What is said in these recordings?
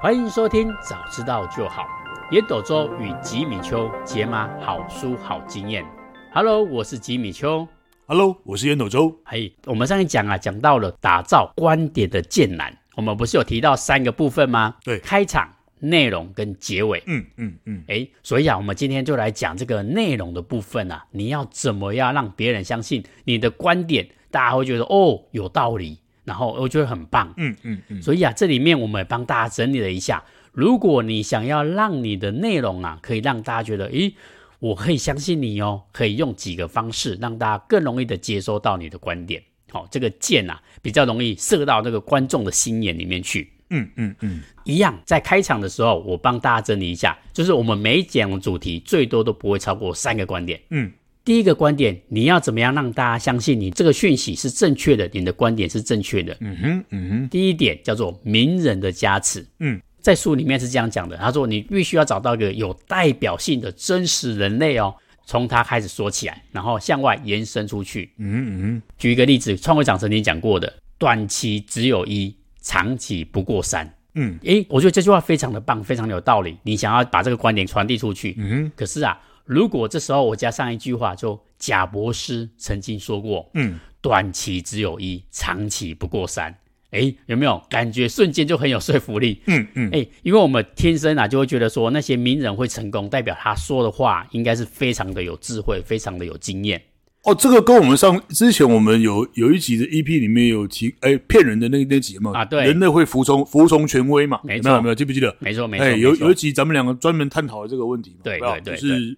欢迎收听，早知道就好。烟斗周与吉米秋解码好书好经验。Hello，我是吉米秋。Hello，我是烟斗周。嘿，我们上一讲啊，讲到了打造观点的剑南。我们不是有提到三个部分吗？对，开场、内容跟结尾。嗯嗯嗯。哎、嗯，所以啊，我们今天就来讲这个内容的部分啊。你要怎么样让别人相信你的观点？大家会觉得哦，有道理。然后我觉得很棒，嗯嗯嗯，所以啊，这里面我们也帮大家整理了一下，如果你想要让你的内容啊，可以让大家觉得，诶，我可以相信你哦，可以用几个方式让大家更容易的接收到你的观点。好、哦，这个箭啊，比较容易射到那个观众的心眼里面去。嗯嗯嗯，一样，在开场的时候，我帮大家整理一下，就是我们每讲的主题最多都不会超过三个观点。嗯。第一个观点，你要怎么样让大家相信你这个讯息是正确的，你的观点是正确的？嗯哼，嗯哼。第一点叫做名人的加持。嗯，在书里面是这样讲的，他说你必须要找到一个有代表性的真实人类哦，从他开始说起来，然后向外延伸出去。嗯哼嗯。举一个例子，创会长曾经讲过的，短期只有一，长期不过三。嗯，诶，我觉得这句话非常的棒，非常有道理。你想要把这个观点传递出去，嗯哼。可是啊。如果这时候我加上一句话，就贾伯斯曾经说过，嗯，短期只有一，长期不过三。哎，有没有感觉瞬间就很有说服力？嗯嗯，诶，因为我们天生啊就会觉得说那些名人会成功，代表他说的话应该是非常的有智慧，非常的有经验。哦，这个跟我们上之前我们有有一集的 EP 里面有提，哎，骗人的那那集嘛，啊，对，人类会服从服从权威嘛？没错，没有没有，记不记得？没错没错，哎，有有一集咱们两个专门探讨了这个问题嘛？对对对，就是。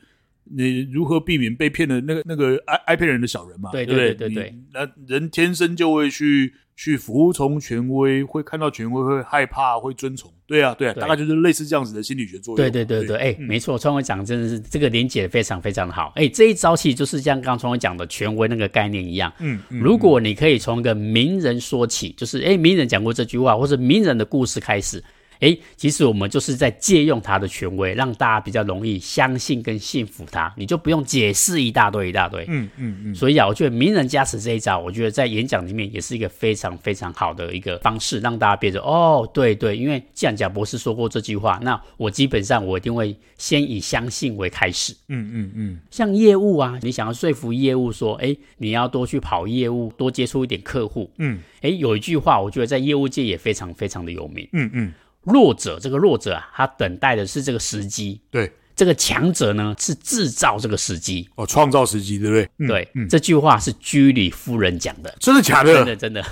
你如何避免被骗的那个那个爱爱骗人的小人嘛？对对对对对，那人天生就会去去服从权威，会看到权威会害怕，会遵从。对啊对啊，大概就是类似这样子的心理学作用。对对对对，哎，没错，创伟讲真的是这个连结非常非常的好。哎，这一招其实就是像刚刚创伟讲的权威那个概念一样。嗯，如果你可以从一个名人说起，就是哎，名人讲过这句话，或者名人的故事开始。诶，其实我们就是在借用他的权威，让大家比较容易相信跟信服他，你就不用解释一大堆一大堆。嗯嗯嗯。所以啊，我觉得名人加持这一招，我觉得在演讲里面也是一个非常非常好的一个方式，让大家变得哦，对对，因为既然贾博士说过这句话，那我基本上我一定会先以相信为开始。嗯嗯嗯。像业务啊，你想要说服业务说，诶，你要多去跑业务，多接触一点客户。嗯。诶，有一句话，我觉得在业务界也非常非常的有名。嗯嗯。弱者，这个弱者啊，他等待的是这个时机。对，这个强者呢，是制造这个时机。哦，创造时机，对不对？嗯、对、嗯，这句话是居里夫人讲的。真的假的？真的真的。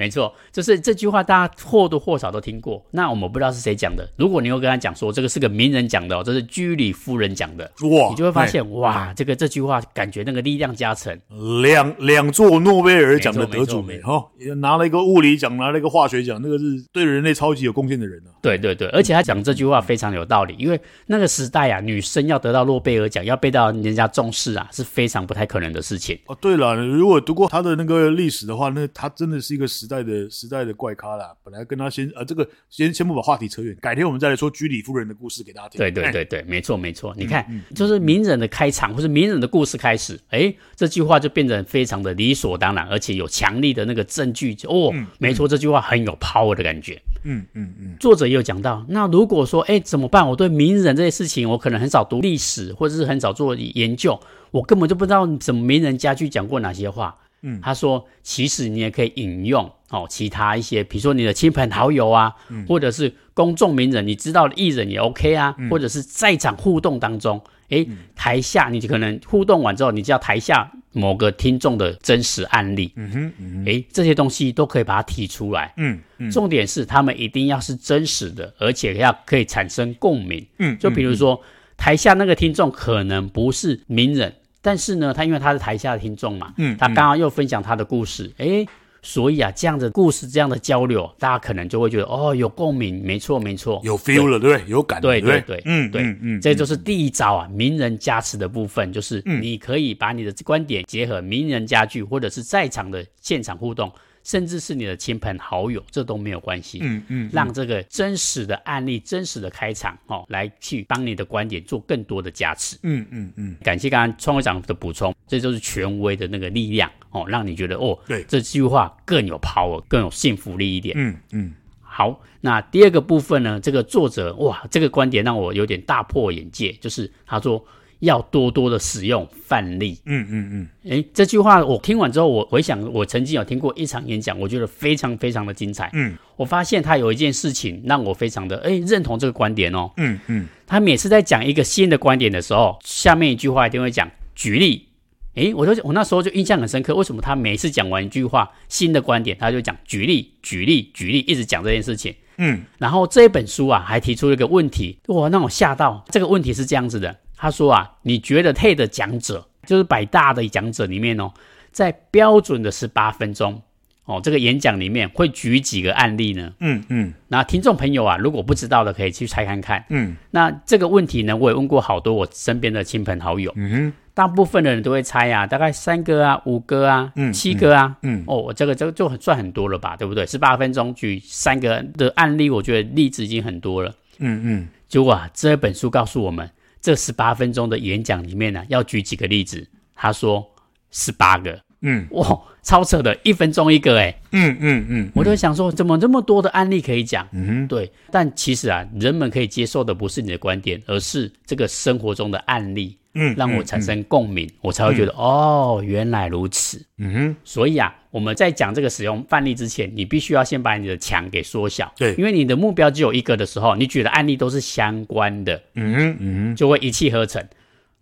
没错，就是这句话，大家或多或少都听过。那我们不知道是谁讲的。如果你又跟他讲说这个是个名人讲的哦，这是居里夫人讲的，哇，你就会发现哇，这个这句话感觉那个力量加成。两两座诺贝尔奖的得主，哈，拿了一个物理奖，拿了一个化学奖，那个是对人类超级有贡献的人啊。对对对，而且他讲这句话非常有道理，因为那个时代啊，女生要得到诺贝尔奖，要被到人家重视啊，是非常不太可能的事情。哦，对了，如果读过他的那个历史的话，那他真的是一个时代的时代的。怪咖啦，本来跟他先呃，这个先先不把话题扯远，改天我们再来说居里夫人的故事给大家听。对对对对，没错没错。你看，嗯嗯、就是名人的开场或是名人的故事开始，哎，这句话就变得非常的理所当然，而且有强力的那个证据。哦，嗯、没错，这句话很有 power 的感觉。嗯嗯嗯。作者也有讲到，那如果说哎怎么办？我对名人这些事情，我可能很少读历史，或者是很少做研究，我根本就不知道什么名人家具讲过哪些话。嗯，他说，其实你也可以引用哦，其他一些，比如说你的亲朋好友啊，嗯、或者是公众名人，你知道的艺人也 OK 啊，嗯、或者是在场互动当中，诶、嗯，台下你可能互动完之后，你知道台下某个听众的真实案例，嗯哼，嗯哼，诶，这些东西都可以把它提出来，嗯嗯，重点是他们一定要是真实的，而且要可以产生共鸣，嗯，就比如说、嗯、台下那个听众可能不是名人。但是呢，他因为他是台下的听众嘛，嗯，他刚刚又分享他的故事，哎、嗯，所以啊，这样的故事，这样的交流，大家可能就会觉得哦，有共鸣，没错，没错，有 feel 了，对。不对？有感，对对对，嗯，对，嗯嗯，这就是第一招啊，名人加持的部分，就是你可以把你的观点结合名人家具，或者是在场的现场互动。甚至是你的亲朋好友，这都没有关系。嗯嗯，嗯，让这个真实的案例、真实的开场，哦，来去帮你的观点做更多的加持。嗯嗯嗯，感谢刚刚创会长的补充，这就是权威的那个力量哦，让你觉得哦，对，这句话更有 power，更有信服力一点。嗯嗯，好，那第二个部分呢，这个作者哇，这个观点让我有点大破眼界，就是他说。要多多的使用范例。嗯嗯嗯。诶，这句话我听完之后，我回想我曾经有听过一场演讲，我觉得非常非常的精彩。嗯。我发现他有一件事情让我非常的诶认同这个观点哦。嗯嗯。他每次在讲一个新的观点的时候，下面一句话一定会讲举例。诶，我就我那时候就印象很深刻。为什么他每次讲完一句话新的观点，他就讲举例举例举例，一直讲这件事情。嗯。然后这一本书啊，还提出了一个问题，哇，让我吓到。这个问题是这样子的。他说啊，你觉得 TED 讲者就是百大的讲者里面哦，在标准的十八分钟哦，这个演讲里面会举几个案例呢？嗯嗯。那听众朋友啊，如果不知道的，可以去猜看看。嗯。那这个问题呢，我也问过好多我身边的亲朋好友。嗯哼。大部分的人都会猜啊，大概三个啊，五个啊，嗯，七个啊。嗯。哦，我这个这个就很算很多了吧，对不对？十八分钟举三个的案例，我觉得例子已经很多了。嗯嗯。结果啊，这本书告诉我们。这十八分钟的演讲里面呢，要举几个例子？他说十八个，嗯，哇，超扯的，一分钟一个，哎嗯嗯嗯，我就想说，怎么这么多的案例可以讲？嗯哼，对，但其实啊，人们可以接受的不是你的观点，而是这个生活中的案例。嗯，让我产生共鸣，我才会觉得、嗯、哦，原来如此。嗯哼，所以啊，我们在讲这个使用范例之前，你必须要先把你的墙给缩小。对，因为你的目标只有一个的时候，你举的案例都是相关的。嗯哼，嗯哼，就会一气呵成。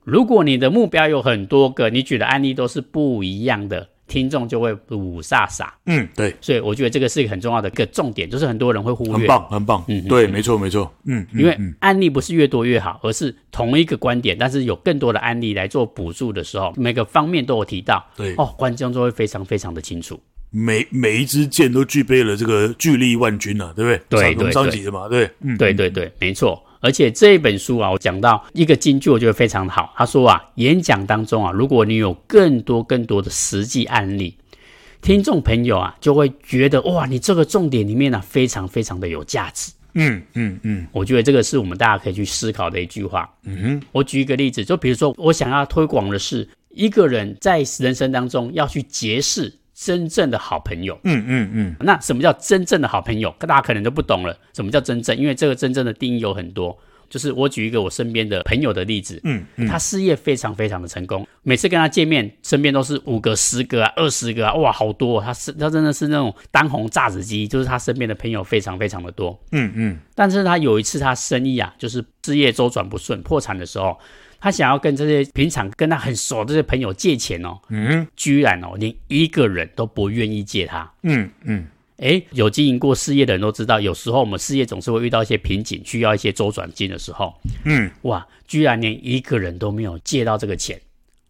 如果你的目标有很多个，你举的案例都是不一样的。听众就会五煞煞，嗯，对，所以我觉得这个是一个很重要的一个重点，就是很多人会忽略。很棒，很棒，嗯，对，没错，没错，嗯，因为案例不是越多越好，而是同一个观点，但是有更多的案例来做补助的时候，每个方面都有提到，对，哦，观众就会非常非常的清楚。每每一支箭都具备了这个巨力万钧啊，对不对？对对对，上级的嘛，对，嗯，对对对，没错。而且这一本书啊，我讲到一个金句，我觉得非常好。他说啊，演讲当中啊，如果你有更多更多的实际案例，听众朋友啊，就会觉得哇，你这个重点里面呢、啊，非常非常的有价值。嗯嗯嗯，我觉得这个是我们大家可以去思考的一句话。嗯哼，我举一个例子，就比如说，我想要推广的是一个人在人生当中要去结识真正的好朋友。嗯嗯嗯，那什么叫真正的好朋友？大家可能都不懂了。什么叫真正？因为这个真正的定义有很多。就是我举一个我身边的朋友的例子，嗯，嗯，他事业非常非常的成功，每次跟他见面，身边都是五个、十个啊、二十个啊，哇，好多！他是他真的是那种当红炸子鸡，就是他身边的朋友非常非常的多，嗯嗯。但是他有一次他生意啊，就是事业周转不顺、破产的时候，他想要跟这些平常跟他很熟的这些朋友借钱哦，嗯，居然哦连一个人都不愿意借他，嗯嗯。诶，有经营过事业的人都知道，有时候我们事业总是会遇到一些瓶颈，需要一些周转金的时候，嗯，哇，居然连一个人都没有借到这个钱，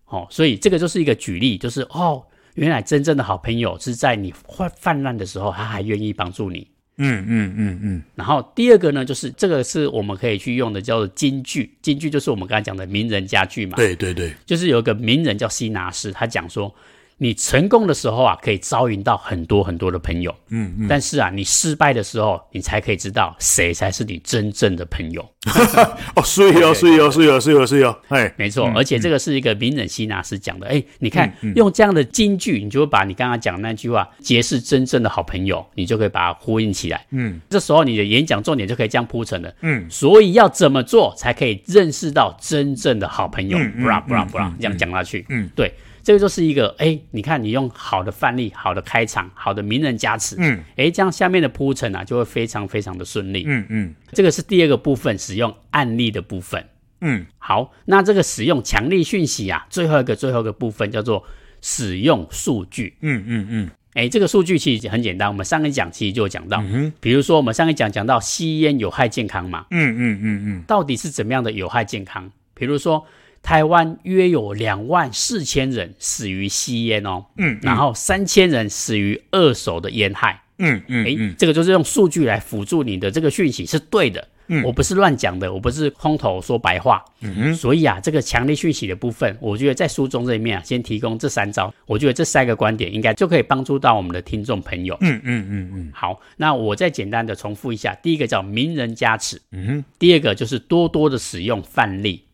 哦，所以这个就是一个举例，就是哦，原来真正的好朋友是在你患泛滥的时候，他还愿意帮助你，嗯嗯嗯嗯。然后第二个呢，就是这个是我们可以去用的，叫做金句，金句就是我们刚才讲的名人佳句嘛，对对对，就是有一个名人叫西拿斯，他讲说。你成功的时候啊，可以招引到很多很多的朋友，嗯嗯。但是啊，你失败的时候，你才可以知道谁才是你真正的朋友。哦，所以哦，所以哦，所以哦，所以哦，所以哦，哎，没错。嗯、而且这个是一个名人希纳斯讲的。哎、嗯，你看、用这样的金句，你就会把你刚刚讲的那句话结识真正的好朋友，你就可以把它呼应起来。嗯，这时候你的演讲重点就可以这样铺陈了。嗯，所以要怎么做才可以认识到真正的好朋友？嗯，不啦不啦不啦，这样讲下去。嗯，对。这个就是一个哎，你看你用好的范例、好的开场、好的名人加持，嗯，哎，这样下面的铺陈啊就会非常非常的顺利，嗯嗯。这个是第二个部分，使用案例的部分，嗯，好，那这个使用强力讯息啊，最后一个最后一个部分叫做使用数据，嗯嗯嗯。哎，这个数据其实很简单，我们上一讲其实就有讲到，嗯，比如说我们上一讲讲到吸烟有害健康嘛，嗯嗯嗯嗯，到底是怎么样的有害健康？比如说。台湾约有两万四千人死于吸烟哦，嗯，嗯，然后三千人死于二手的烟害，嗯嗯，诶，这个就是用数据来辅助你的这个讯息是对的，嗯，我不是乱讲的，我不是空头说白话，嗯哼，所以啊，这个强力讯息的部分，我觉得在书中这里面啊，先提供这三招，我觉得这三个观点应该就可以帮助到我们的听众朋友，嗯嗯嗯。嗯，好，那我再简单的重复一下，第一个叫名人加持，嗯哼，第二个就是多多的使用范例。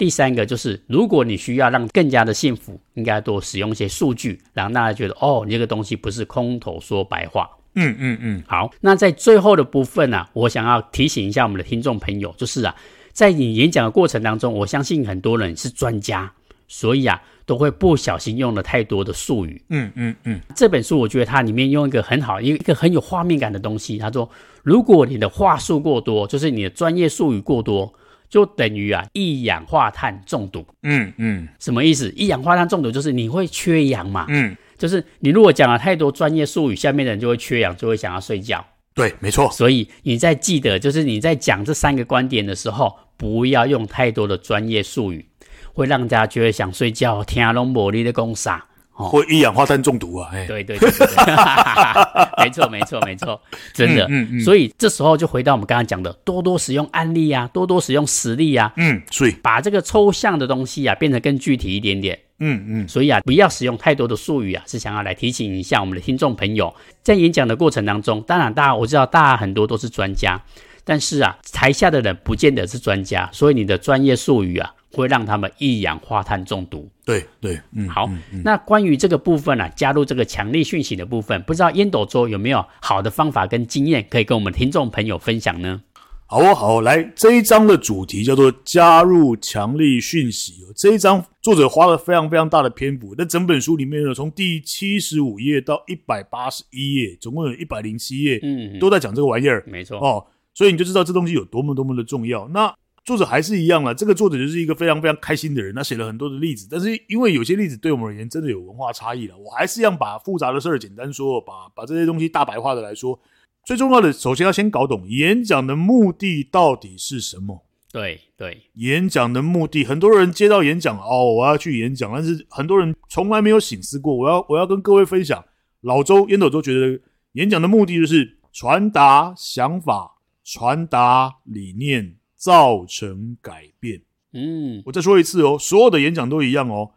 第三个就是，如果你需要让更加的幸福，应该多使用一些数据，让大家觉得哦，你这个东西不是空头说白话。嗯嗯嗯，好，那在最后的部分呢、啊，我想要提醒一下我们的听众朋友，就是啊，在你演讲的过程当中，我相信很多人是专家，所以啊，都会不小心用了太多的术语。嗯嗯嗯，这本书我觉得它里面用一个很好，一个一个很有画面感的东西。他说，如果你的话术过多，就是你的专业术语过多，就等于啊一氧化碳中毒。嗯嗯，什么意思？一氧化碳中毒就是你会缺氧嘛。嗯。就是你如果讲了太多专业术语，下面的人就会缺氧，就会想要睡觉。对，没错。所以你在记得，就是你在讲这三个观点的时候，不要用太多的专业术语，会让大家觉得想睡觉。听拢无你的讲啥，会一氧化碳中毒啊！哎，对对对对，对，没错没错没错，真的。嗯嗯。所以这时候就回到我们刚刚讲的，多多使用案例啊，多多使用实例啊。嗯，所以把这个抽象的东西啊，变得更具体一点点。嗯嗯，所以啊，不要使用太多的术语啊，是想要来提醒一下我们的听众朋友，在演讲的过程当中，当然大家我知道大家很多都是专家，但是啊，台下的人不见得是专家，所以你的专业术语啊，会让他们一氧化碳中毒。对对，嗯，好，嗯嗯、那关于这个部分啊，加入这个强力讯息的部分，不知道烟斗周有没有好的方法跟经验可以跟我们听众朋友分享呢？好哦，好哦，来这一章的主题叫做加入强力讯息。这一章作者花了非常非常大的篇幅，那整本书里面呢，从第七十五页到一百八十一页，总共有一百零七页，嗯，都在讲这个玩意儿。没错哦，所以你就知道这东西有多么多么的重要。那作者还是一样了，这个作者就是一个非常非常开心的人，他写了很多的例子，但是因为有些例子对我们而言真的有文化差异了，我还是一样把复杂的事儿简单说，把把这些东西大白话的来说。最重要的，首先要先搞懂演讲的目的到底是什么。对对，演讲的目的，很多人接到演讲哦，我要去演讲，但是很多人从来没有醒思过。我要我要跟各位分享，老周烟斗周觉得演讲的目的就是传达想法、传达理念，造成改变。嗯，我再说一次哦，所有的演讲都一样哦，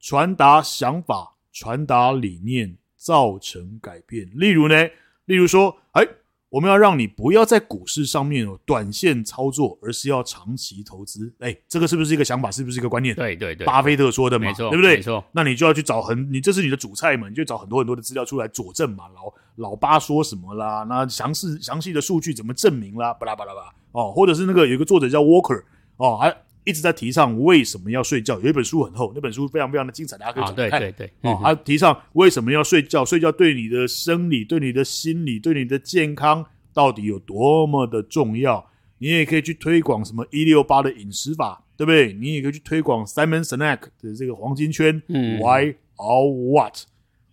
传达想法、传达理念，造成改变。例如呢？例如说，哎，我们要让你不要在股市上面有短线操作，而是要长期投资。哎，这个是不是一个想法？是不是一个观念？对对对，巴菲特说的嘛，没错，对不对？没错。那你就要去找很，你这是你的主菜嘛，你就找很多很多的资料出来佐证嘛。老老巴说什么啦？那详细详细的数据怎么证明啦？巴拉巴拉巴拉哦，或者是那个有一个作者叫 Walker 哦，还。一直在提倡为什么要睡觉，有一本书很厚，那本书非常非常的精彩，大家可以找来看。对对对，哦，他提倡为什么要睡觉，睡觉对你的生理、对你的心理、对你的健康到底有多么的重要？你也可以去推广什么一六八的饮食法，对不对？你也可以去推广 Simon Sinek 的这个黄金圈，嗯，Why or What？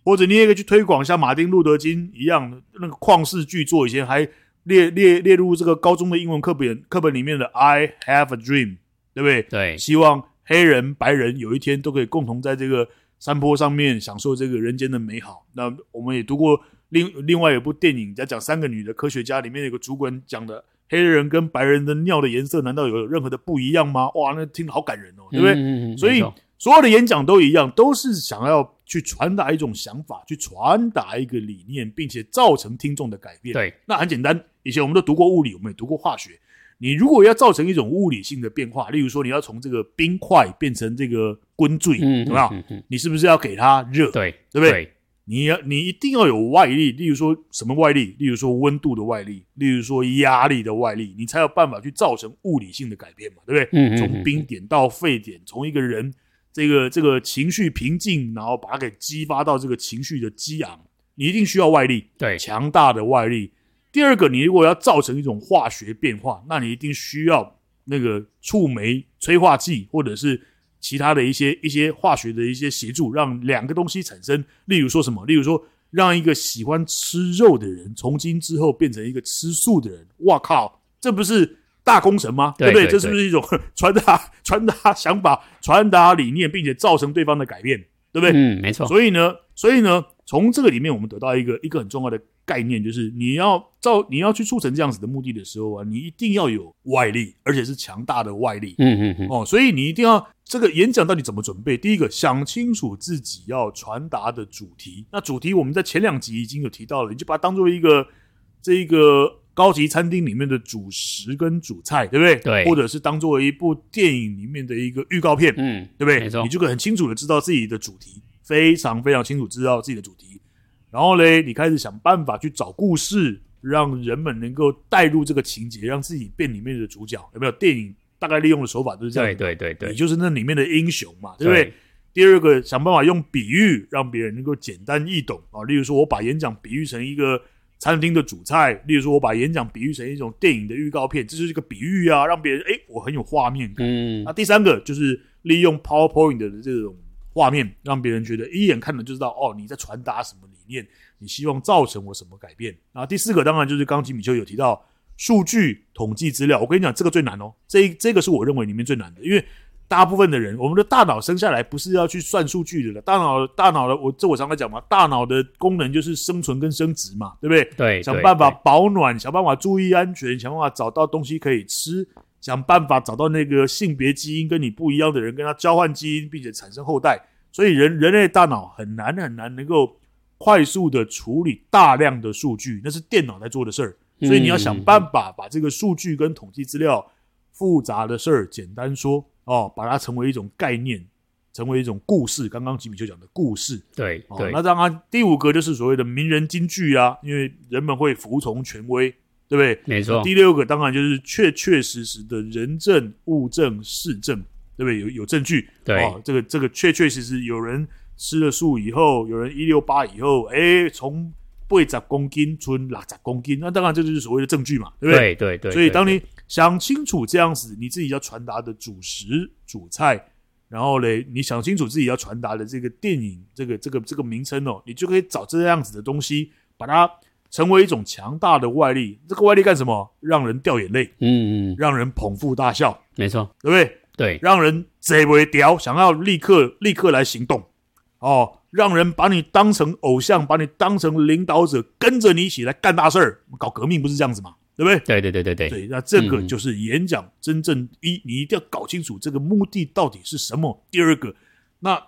或者你也可以去推广像马丁路德金一样的那个旷世巨作，以前还列列列入这个高中的英文课本课本里面的 I Have a Dream。对不对？对，希望黑人、白人有一天都可以共同在这个山坡上面享受这个人间的美好。那我们也读过另另外有部电影，在讲三个女的科学家，里面有个主管讲的黑人跟白人的尿的颜色，难道有任何的不一样吗？哇，那听得好感人哦，对不对？嗯、所以所有的演讲都一样，都是想要去传达一种想法，去传达一个理念，并且造成听众的改变。对，那很简单，以前我们都读过物理，我们也读过化学。你如果要造成一种物理性的变化，例如说你要从这个冰块变成这个滚水，嗯，对吧？你是不是要给它热？对，对不对？你要你一定要有外力，例如说什么外力？例如说温度的外力，例如说压力的外力，你才有办法去造成物理性的改变嘛，对不对？嗯，从冰点到沸点，从一个人这个这个情绪平静，然后把它给激发到这个情绪的激昂，你一定需要外力，对，强大的外力。第二个，你如果要造成一种化学变化，那你一定需要那个触媒催化剂，或者是其他的一些一些化学的一些协助，让两个东西产生。例如说什么？例如说，让一个喜欢吃肉的人，从今之后变成一个吃素的人。哇靠，这不是大工程吗？对，对不对？这是不是一种传达传达想法、传达理念，并且造成对方的改变？对不对？嗯，没错。所以呢，所以呢，从这个里面我们得到一个一个很重要的。概念就是你要造，你要去促成这样子的目的的时候啊，你一定要有外力，而且是强大的外力。嗯嗯嗯。哦，所以你一定要这个演讲到底怎么准备？第一个，想清楚自己要传达的主题。那主题我们在前两集已经有提到了，你就把它当做一个这一个高级餐厅里面的主食跟主菜，对不对？对。或者是当做一部电影里面的一个预告片，嗯，对不对？你就可以很清楚的知道自己的主题，非常非常清楚知道自己的主题。然后嘞，你开始想办法去找故事，让人们能够带入这个情节，让自己变里面的主角。有没有？电影大概利用的手法都是这样。对对对对，你就是那里面的英雄嘛，对不对？对第二个，想办法用比喻让别人能够简单易懂啊。例如说，我把演讲比喻成一个餐厅的主菜；例如说，我把演讲比喻成一种电影的预告片，这就是一个比喻啊，让别人哎，我很有画面感。嗯。那第三个就是利用 PowerPoint 的这种画面，让别人觉得一眼看了就知道哦，你在传达什么理念，你希望造成我什么改变。然后第四个，当然就是刚刚吉米丘有提到数据统计资料。我跟你讲，这个最难哦，这这个是我认为里面最难的，因为。大部分的人，我们的大脑生下来不是要去算数据的了。大脑，大脑的，我这我常常讲嘛，大脑的功能就是生存跟生殖嘛，对不对？对，想办法保暖，想办法注意安全，想办法找到东西可以吃，想办法找到那个性别基因跟你不一样的人，跟他交换基因，并且产生后代。所以人人类大脑很难很难能够快速的处理大量的数据，那是电脑在做的事儿。所以你要想办法把这个数据跟统计资料复杂的事儿简单说。哦，把它成为一种概念，成为一种故事。刚刚吉米就讲的故事，对哦、对。那当然，第五个就是所谓的名人金句啊，因为人们会服从权威，对不对？没错。第六个当然就是确确实实的人证、物证、事证，对不对？有有证据，对。哦，这个这个确确实实有人吃了素以后，有人一六八以后，哎，从八十公斤存六十公斤，那当然这就是所谓的证据嘛，对不对？对对对。所以当你想清楚这样子，你自己要传达的主食、主菜，然后嘞，你想清楚自己要传达的这个电影、这个、这个、这个名称哦，你就可以找这样子的东西，把它成为一种强大的外力。这个外力干什么？让人掉眼泪，嗯嗯，让人捧腹大笑，没错，对不对？对，让人贼不屌，想要立刻立刻来行动，哦，让人把你当成偶像，把你当成领导者，跟着你一起来干大事儿，搞革命不是这样子吗？对不对？对对对对对。对，那这个就是演讲真正一，你一定要搞清楚这个目的到底是什么。第二个，那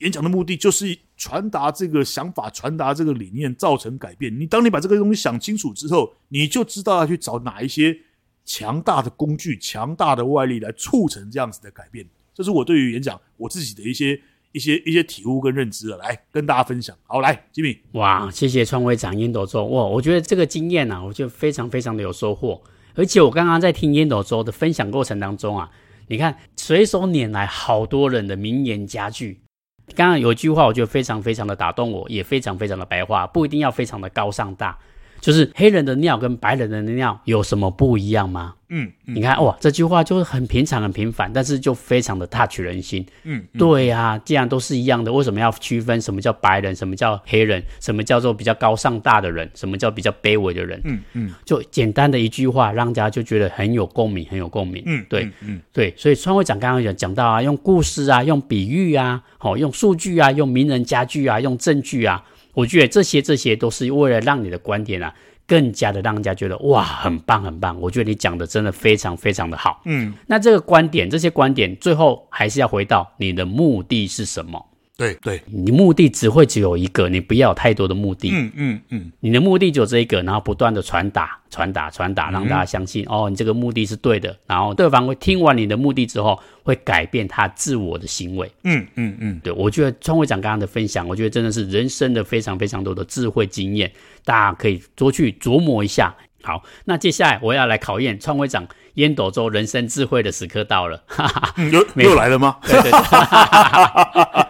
演讲的目的就是传达这个想法，传达这个理念，造成改变。你当你把这个东西想清楚之后，你就知道要去找哪一些强大的工具、强大的外力来促成这样子的改变。这是我对于演讲我自己的一些。一些一些体悟跟认知了，来跟大家分享。好，来吉米，哇，谢谢创会长烟斗周，哇，我觉得这个经验呢、啊，我觉得非常非常的有收获。而且我刚刚在听烟斗周的分享过程当中啊，你看随手拈来好多人的名言佳句。刚刚有一句话，我觉得非常非常的打动我，也非常非常的白话，不一定要非常的高尚大。就是黑人的尿跟白人的尿有什么不一样吗？嗯，嗯，你看哇，这句话就是很平常、很平凡，但是就非常的 touch 人心。嗯，嗯对呀、啊，既然都是一样的，为什么要区分什么叫白人，什么叫黑人，什么叫做比较高尚大的人，什么叫比较卑微的人？嗯嗯，就简单的一句话，让大家就觉得很有共鸣，很有共鸣。嗯，对，嗯，嗯对，所以川会长刚刚有讲到啊，用故事啊，用比喻啊，好，用数据啊，用名人佳句啊，用证据啊。我觉得这些这些都是为了让你的观点啊，更加的让人家觉得哇，很棒很棒。我觉得你讲的真的非常非常的好。嗯，那这个观点，这些观点，最后还是要回到你的目的是什么？对对，你目的只会只有一个，你不要有太多的目的。嗯嗯嗯，你的目的只有这一个，然后不断的传达、传达、传达，让大家相信、嗯、哦，你这个目的是对的。然后对方会听完你的目的之后，会改变他自我的行为。嗯嗯嗯，对，我觉得创会长刚刚的分享，我觉得真的是人生的非常非常多的智慧经验，大家可以多去琢磨一下。好，那接下来我要来考验创会长烟斗周人生智慧的时刻到了。哈哈，又又来了吗？对对对。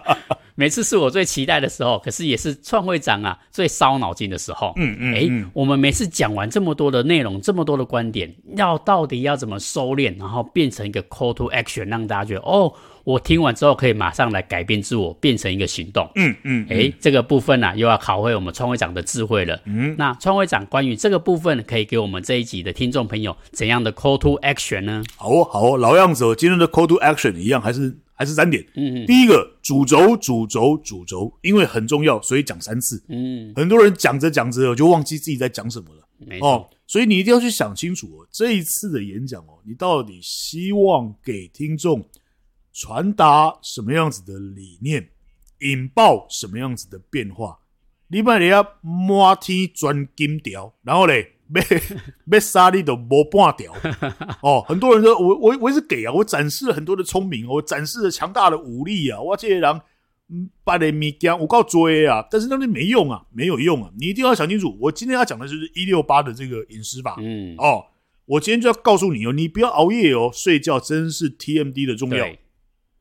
每次是我最期待的时候，可是也是创会长啊最烧脑筋的时候。嗯嗯，哎、嗯欸，我们每次讲完这么多的内容，这么多的观点，要到底要怎么收敛，然后变成一个 call to action，让大家觉得哦，我听完之后可以马上来改变自我，变成一个行动。嗯嗯，哎、欸，这个部分呢、啊，又要考会我们创会长的智慧了。嗯，那创会长关于这个部分，可以给我们这一集的听众朋友怎样的 call to action 呢？好哦，好哦，老样子哦，今天的 call to action 一样，还是。还是三点。嗯，第一个主轴，主轴，主轴，因为很重要，所以讲三次。嗯，很多人讲着讲着就忘记自己在讲什么了。没错，哦，所以你一定要去想清楚哦，这一次的演讲哦，你到底希望给听众传达什么样子的理念，引爆什么样子的变化？你把你要满天钻金条，然后嘞。被被杀你都没半条 哦！很多人说我我我也是给啊，我展示了很多的聪明，我展示了强大的武力啊！我这些人嗯，把的米讲我告追啊，但是那里没用啊，没有用啊，你一定要想清楚。我今天要讲的就是一六八的这个饮食法，嗯，哦，我今天就要告诉你哦，你不要熬夜哦，睡觉真是 TMD 的重要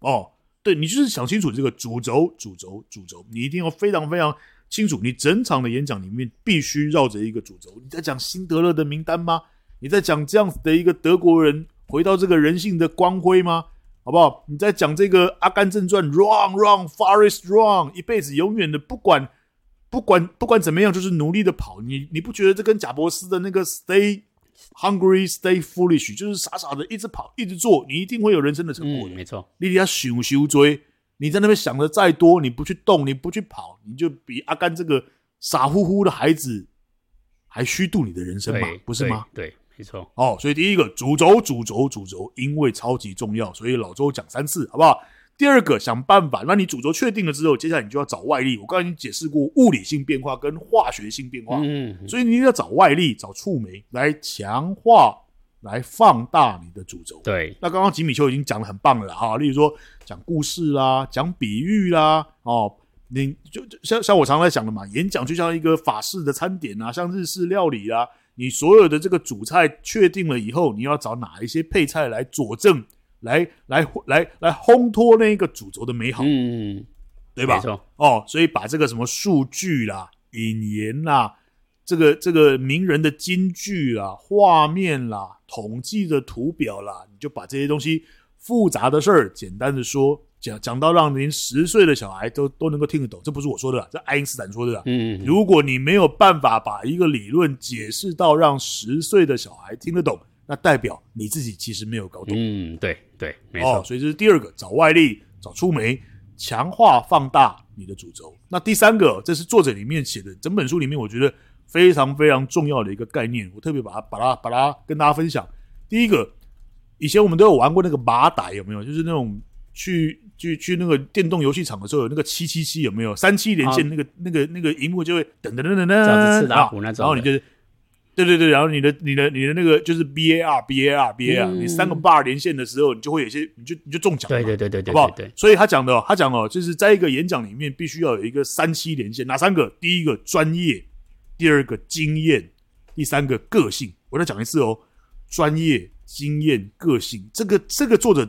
哦。对，你就是想清楚这个主轴，主轴，主轴，你一定要非常非常清楚。你整场的演讲里面必须绕着一个主轴。你在讲辛德勒的名单吗？你在讲这样子的一个德国人回到这个人性的光辉吗？好不好？你在讲这个《阿甘正传》，Run Run Forest Run，一辈子永远的不管不管不管怎么样，就是努力的跑。你你不觉得这跟贾伯斯的那个 Stay Hungry, Stay Foolish，就是傻傻的一直跑一直做，你一定会有人生的成果的。嗯、没错，你底下想想追，你在那边想的再多，你不去动，你不去跑，你就比阿甘这个傻乎乎的孩子还虚度你的人生嘛？不是吗？对，对没错。哦，所以第一个主轴，主轴，主轴，因为超级重要，所以老周讲三次，好不好？第二个，想办法，那你主轴确定了之后，接下来你就要找外力。我刚才已经解释过物理性变化跟化学性变化，嗯，所以你要找外力，找触媒来强化、来放大你的主轴。对，那刚刚吉米邱已经讲的很棒了哈，例如说讲故事啦，讲比喻啦，哦，你就像像我常常在讲的嘛，演讲就像一个法式的餐点啊，像日式料理啊，你所有的这个主菜确定了以后，你要找哪一些配菜来佐证。来来来来烘托那个主轴的美好，嗯，对吧？没错哦，所以把这个什么数据啦、引言啦、这个这个名人的金句啦、画面啦、统计的图表啦，你就把这些东西复杂的事儿简单的说，讲讲到让您十岁的小孩都都能够听得懂。这不是我说的啦，这爱因斯坦说的啦。嗯，如果你没有办法把一个理论解释到让十岁的小孩听得懂。那代表你自己其实没有搞懂。嗯，对对，没错。哦，所以这是第二个，找外力，找出媒，强化放大你的主轴。那第三个，这是作者里面写的，整本书里面我觉得非常非常重要的一个概念，我特别把它把它把它跟大家分享。第一个，以前我们都有玩过那个马仔，有没有？就是那种去去去那个电动游戏场的时候，有那个七七七，有没有？三七连线，那个那个那个荧幕就会噔噔噔噔噔，这样子刺打虎那种，然后你就。对对对，然后你的你的你的那个就是 B A R B A R B A R，你三个 bar 连线的时候，你就会有些你就你就中奖了，对对对对对，好不好？所以他讲的哦，他讲哦，就是在一个演讲里面必须要有一个三七连线，哪三个？第一个专业，第二个经验，第三个个性。我再讲一次哦，专业、经验、个性，这个这个作者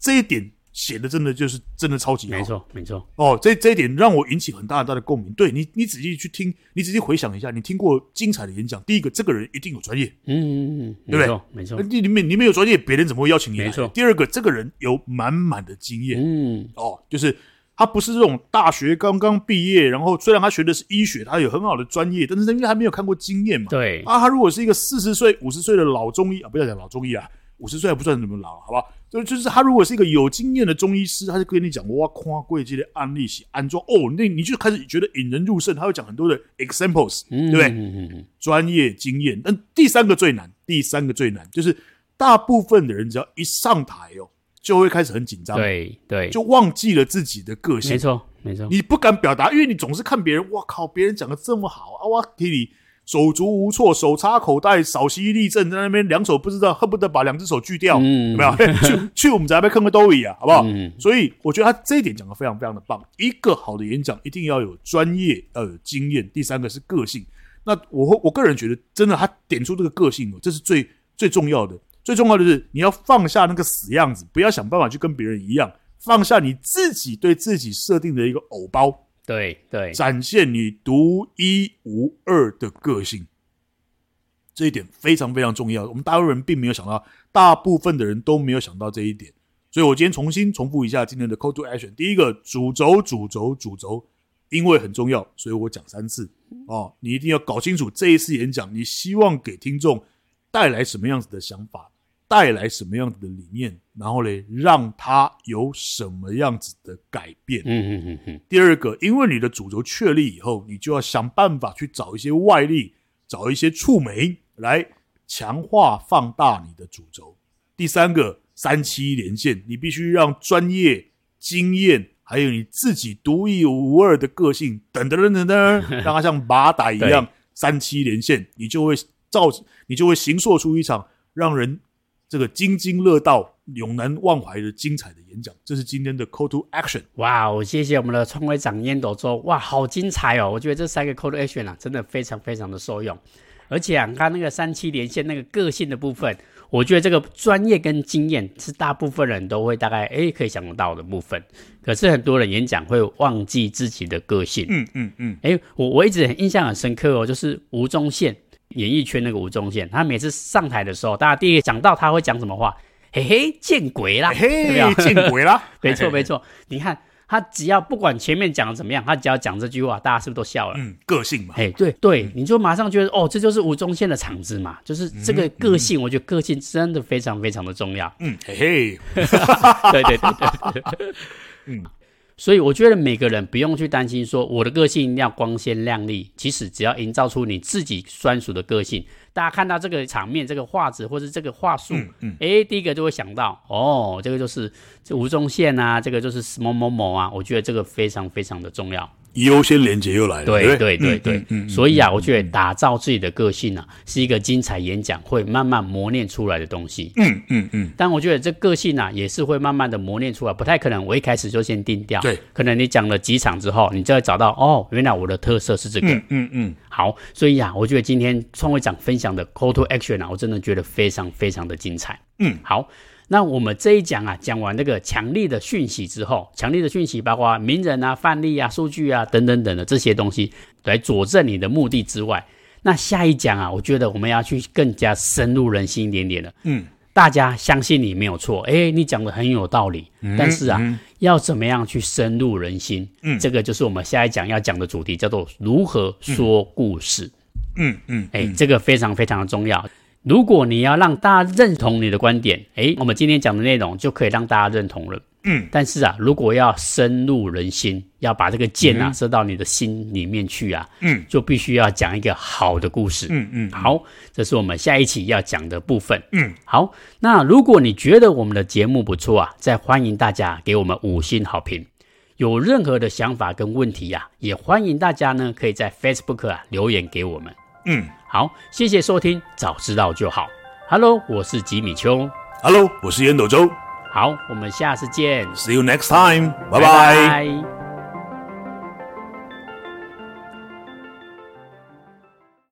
这一点。写的真的就是真的超级好，没错没错哦，这这一点让我引起很大很大的共鸣。对你，你仔细去听，你仔细回想一下，你听过精彩的演讲，第一个，这个人一定有专业，嗯嗯嗯，对不对？没错，你你没你没有专业，别人怎么会邀请你来？没错。第二个，这个人有满满的经验，嗯，哦，就是他不是这种大学刚刚毕业，然后虽然他学的是医学，他有很好的专业，但是因为他没有看过经验嘛，对啊，他如果是一个四十岁、五十岁的老中医啊，不要讲老中医啊。五十岁还不算怎么老，好不好？就就是他如果是一个有经验的中医师，他就跟你讲哇，夸贵这的案例是安装哦，那你就开始觉得引人入胜。他会讲很多的 examples，对不对？嗯嗯嗯。专业经验，但第三个最难，第三个最难就是大部分的人只要一上台哦，就会开始很紧张，对对，就忘记了自己的个性。没错没错，你不敢表达，因为你总是看别人，哇靠，别人讲的这么好啊，哇，给你。手足无措，手插口袋，稍息立正，在那边两手不知道，恨不得把两只手锯掉，嗯、有没有？去去我们这边坑个兜里啊，好不好？嗯、所以我觉得他这一点讲的非常非常的棒。一个好的演讲一定要有专业，要有经验。第三个是个性。那我我个人觉得，真的他点出这个个性哦，这是最最重要的。最重要的是你要放下那个死样子，不要想办法去跟别人一样，放下你自己对自己设定的一个偶包。对对，展现你独一无二的个性，这一点非常非常重要。我们大陆人并没有想到，大部分的人都没有想到这一点。所以我今天重新重复一下今天的 call to action。第一个主轴，主轴，主轴，因为很重要，所以我讲三次哦。你一定要搞清楚这一次演讲，你希望给听众带来什么样子的想法。带来什么样子的理念，然后嘞，让他有什么样子的改变。嗯嗯嗯嗯。第二个，因为你的主轴确立以后，你就要想办法去找一些外力，找一些触媒来强化、放大你的主轴。第三个，三七连线，你必须让专业、经验，还有你自己独一无二的个性，等等等等等，让它 像马达一样三七连线，你就会造，你就会形塑出一场让人。这个津津乐道、永难忘怀的精彩的演讲。这是今天的 Call to Action。哇，哦谢谢我们的创会长烟斗周，哇，好精彩哦！我觉得这三个 Call to Action 啊，真的非常非常的受用。而且啊，看那个三七连线那个个性的部分，我觉得这个专业跟经验是大部分人都会大概诶可以想得到的部分。可是很多人演讲会忘记自己的个性。嗯嗯嗯。诶，我我一直很印象很深刻哦，就是吴宗宪，演艺圈那个吴宗宪，他每次上台的时候，大家第一个讲到他会讲什么话？嘿嘿，见鬼啦！嘿嘿，见鬼啦！没错没错，你看。他只要不管前面讲的怎么样，他只要讲这句话，大家是不是都笑了？嗯，个性嘛。哎，对对，你就马上觉得哦，这就是吴宗宪的场子嘛，就是这个个性，我觉得个性真的非常非常的重要。嗯，嘿嘿，对对对对对，嗯。所以我觉得每个人不用去担心说我的个性一定要光鲜亮丽，其实只要营造出你自己专属的个性，大家看到这个场面、这个画质或者这个话术，嗯嗯，哎，第一个就会想到哦，这个就是这吴宗宪啊，这个就是某某某啊，我觉得这个非常非常的重要。优先连接又来了，对对对对，所以啊，我觉得打造自己的个性啊，是一个精彩演讲会慢慢磨练出来的东西。嗯嗯嗯。但我觉得这个性啊，也是会慢慢的磨练出来，不太可能我一开始就先定掉。对，可能你讲了几场之后，你就会找到哦，原来我的特色是这个。嗯嗯嗯。好，所以啊，我觉得今天创会长分享的 Call to Action 啊，我真的觉得非常非常的精彩。嗯，好。那我们这一讲啊，讲完那个强力的讯息之后，强力的讯息包括名人啊、范例啊、数据啊等等等的这些东西来佐证你的目的之外，那下一讲啊，我觉得我们要去更加深入人心一点点的。嗯，大家相信你没有错，诶，你讲的很有道理。嗯，但是啊，嗯，要怎么样去深入人心？嗯，这个就是我们下一讲要讲的主题，叫做如何说故事。嗯嗯，诶，这个非常非常的重要。如果你要让大家认同你的观点，诶，我们今天讲的内容就可以让大家认同了。嗯，但是啊，如果要深入人心，要把这个箭啊射到你的心里面去啊，嗯，就必须要讲一个好的故事。嗯嗯，好，这是我们下一期要讲的部分。嗯，好，那如果你觉得我们的节目不错啊，再欢迎大家给我们五星好评。有任何的想法跟问题呀，也欢迎大家呢可以在 Facebook 啊留言给我们。嗯。好，谢谢收听，早知道就好。Hello，我是吉米秋。Hello，我是烟斗周。好，我们下次见。See you next time。拜拜。